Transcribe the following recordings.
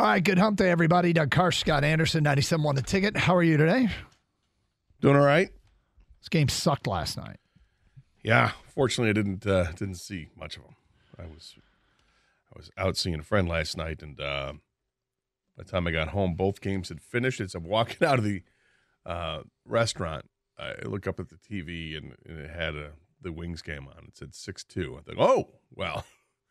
All right, good hump day, everybody. Doug Karsch, Scott Anderson, 97 won the ticket. How are you today? Doing all right. This game sucked last night. Yeah, fortunately, I didn't uh, didn't see much of them. I was I was out seeing a friend last night, and uh, by the time I got home, both games had finished. As I'm walking out of the uh, restaurant, I look up at the TV, and, and it had a, the Wings game on. It said six two. I think, oh well,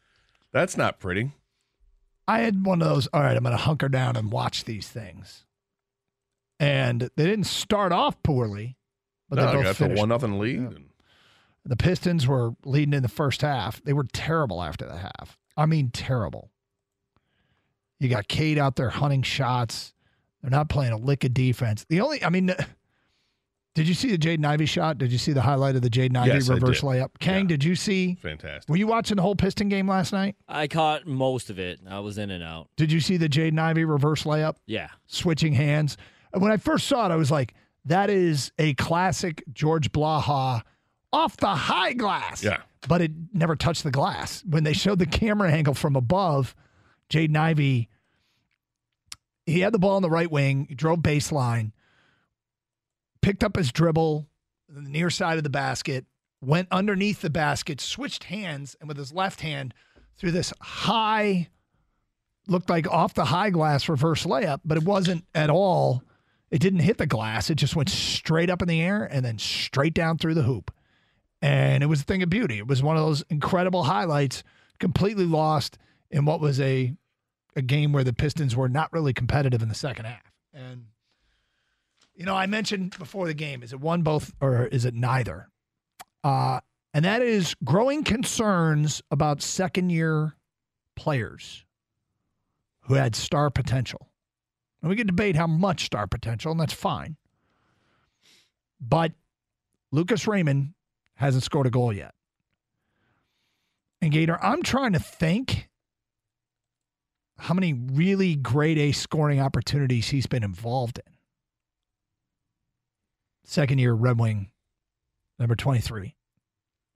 that's not pretty. I had one of those, all right, I'm going to hunker down and watch these things. And they didn't start off poorly, but no, they both got finished. the one nothing lead. Yeah. And The Pistons were leading in the first half. They were terrible after the half. I mean, terrible. You got Cade out there hunting shots. They're not playing a lick of defense. The only, I mean, did you see the Jaden Ivey shot? Did you see the highlight of the Jaden Ivey Yes, I reverse did. layup? Kang, Yeah. did you see? fantastic. Were you watching the whole Piston game last night? I caught most of it. I was in and out. Did you see the Jaden Ivey reverse layup? Yeah. switching hands. When I first saw it, I was like, that is a classic George Blaha off the high glass. Yeah. But it never touched the glass. When they showed the camera angle from above, Jaden Ivey, he had the ball on the right wing, he drove baseline, picked up his dribble, the near side of the basket, went underneath the basket, switched hands, and with his left hand through this high looked like off the high glass reverse layup, but it wasn't at all. It didn't hit the glass. It just went straight up in the air and then straight down through the hoop. And it was a thing of beauty. It was one of those incredible highlights, completely lost in what was a a game where the Pistons were not really competitive in the second half. And you know, I mentioned before the game, is it one, both, or is it neither? Uh, and that is growing concerns about second year players who had star potential. And we can debate how much star potential, and that's fine. But Lucas Raymond hasn't scored a goal yet. And Gator, I'm trying to think how many really great A scoring opportunities he's been involved in. Second year Red Wing, number 23.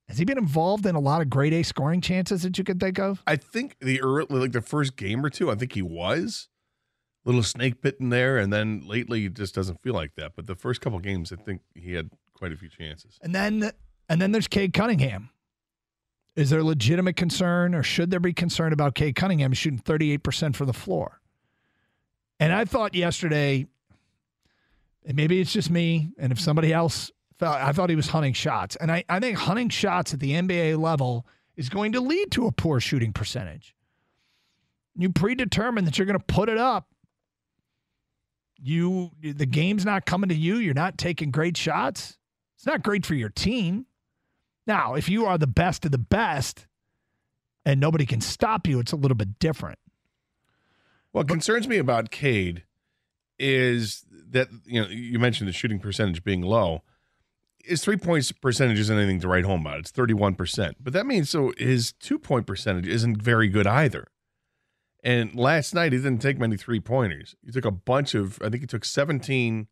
Has he been involved in a lot of grade A scoring chances that you could think of? I think the early, like the first game or two, I think he was little snake bitten there, and then lately it just doesn't feel like that. But the first couple games, I think he had quite a few chances. And then and then there's Cade Cunningham. Is there a legitimate concern or should there be concern about Cade Cunningham shooting 38% from the floor? And I thought yesterday, and maybe it's just me, and if somebody else felt, I thought he was hunting shots. And I, I think hunting shots at the NBA level is going to lead to a poor shooting percentage. You predetermine that you're going to put it up. You the game's not coming to you. You're not taking great shots. It's not great for your team. Now, if you are the best of the best and nobody can stop you, it's a little bit different. What concerns me about Cade is that you know you mentioned the shooting percentage being low. His three points percentage isn't anything to write home about. It's thirty one percent, but that means so his two point percentage isn't very good either. And last night he didn't take many three pointers. He took a bunch of. I think he took seventeen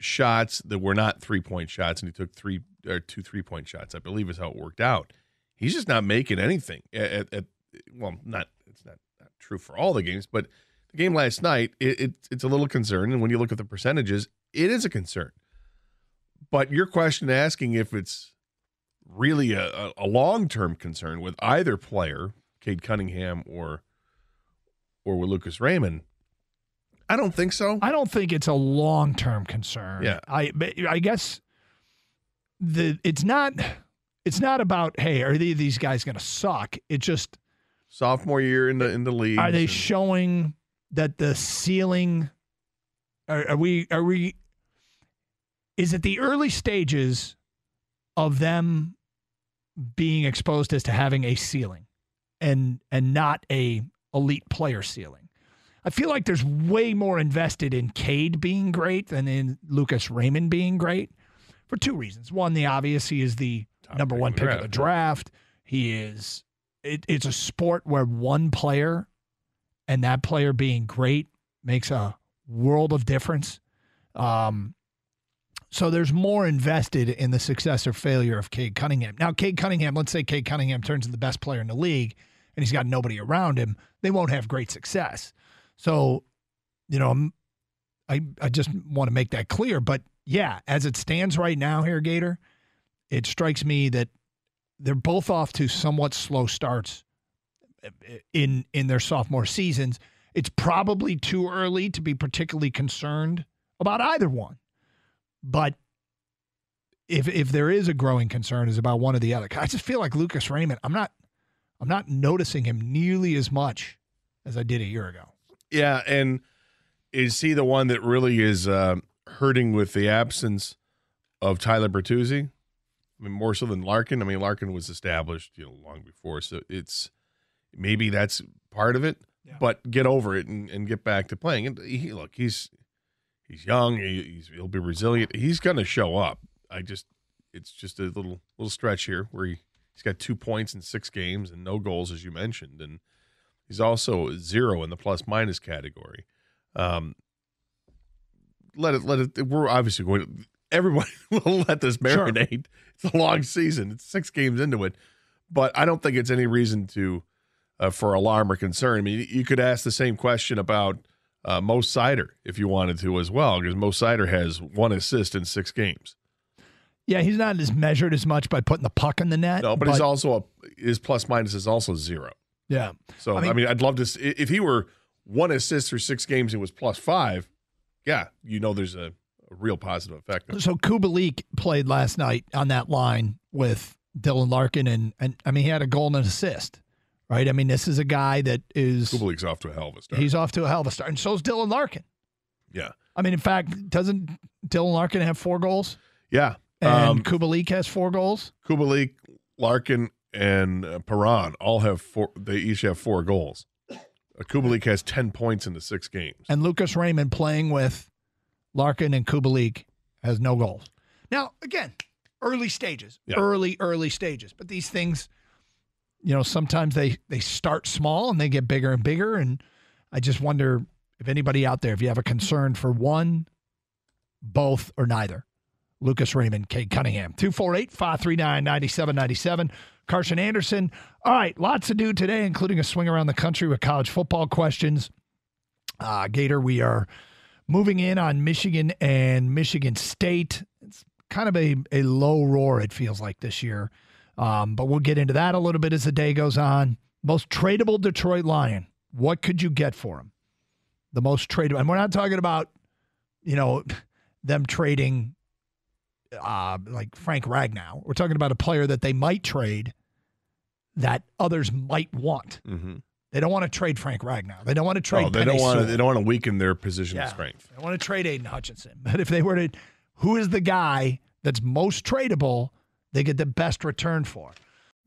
shots that were not three point shots, and he took three or two three point shots. I believe is how it worked out. He's just not making anything. At, at, at well, not it's not, not true for all the games, but the game last night, it, it, it's a little concern. And when you look at the percentages, it is a concern. But your question asking if it's really a, a, long term concern with either player, Cade Cunningham or or with Lucas Raymond, I don't think so. I don't think it's a long term concern. Yeah. I but I guess the it's not it's not about hey are they, these guys going to suck? It just Sophomore year in the in the league. are they showing that the ceiling are, are we are we is it the early stages of them being exposed as to having a ceiling and and not a elite player ceiling I feel like there's way more invested in Cade being great than in Lucas Raymond being great for two reasons. One, the obvious, he is the Top number one pick of the draft. He is. It, it's a sport where one player, and that player being great, makes a world of difference. Um, so there's more invested in the success or failure of Cade Cunningham. Now, Cade Cunningham, let's say Cade Cunningham turns into the best player in the league and he's got nobody around him, they won't have great success. So, you know, I, I just want to make that clear. But yeah, as it stands right now here, Gator, it strikes me that they're both off to somewhat slow starts in in their sophomore seasons. It's probably too early to be particularly concerned about either one. But if if there is a growing concern is about one or the other. I just feel like Lucas Raymond, I'm not I'm not noticing him nearly as much as I did a year ago. Yeah, and is he the one that really is uh, hurting with the absence of Tyler Bertuzzi? I mean, more so than Larkin. I mean, Larkin was established, you know, long before, so it's maybe that's part of it. Yeah. But get over it and, and get back to playing. And he, look, he's he's young. He, he's, he'll be resilient. He's going to show up. I just, it's just a little little stretch here where he, he's got two points in six games and no goals, as you mentioned, and he's also zero in the plus minus category. Um, let it, let it. We're obviously going. Everybody will let this Sure. marinate. It's a long season. It's six games into it, but I don't think it's any reason to uh, for alarm or concern. I mean, you could ask the same question about uh, Mo Seider if you wanted to as well, because Mo Seider has one assist in six games. Yeah, he's not as measured as much by putting the puck in the net. No, but, he's also a his plus minus is also zero. yeah. So I I mean- mean, I'd love to see, if he were one assist through six games and was plus five. Yeah, you know, there's a, a real positive effect. So Kubalik played last night on that line with Dylan Larkin, and and I mean he had a goal and an assist, right? I mean this is a guy that is Kubalik's off to a hell of a start. he's off to a hell of a start, and so is Dylan Larkin. yeah, I mean, in fact, doesn't Dylan Larkin have four goals, yeah. and Um, Kubalik has four goals? Kubalik, Larkin, and uh, Perron all have four. They each have four goals. Uh, Kubalik has ten points in the six games. And Lucas Raymond playing with Larkin and Kubalik has no goals. Now, again, early stages, Yeah. early, early stages. But these things, you know, sometimes they they start small and they get bigger and bigger. And I just wonder if anybody out there, if you have a concern for one, both, or neither. Lucas Raymond, Cade Cunningham, 248 539 9797. Karsch and Anderson. All right, lots to do today, including a swing around the country with college football questions. Uh, Gator, we are moving in on Michigan and Michigan State. It's kind of a, a low roar, it feels like this year. Um, but we'll get into that a little bit as the day goes on. Most tradable Detroit Lion. What could you get for him? The most tradable. And we're not talking about, you know, them trading uh, like Frank Ragnow. We're talking about a player that they might trade that others might want. Mm-hmm. They don't want to trade Frank Ragnow. They don't want to trade. Oh, they don't want to. They don't want to weaken their position Yeah. of strength. They want to trade Aidan Hutchinson. But if they were to, who is the guy that's most tradable? They get the best return for.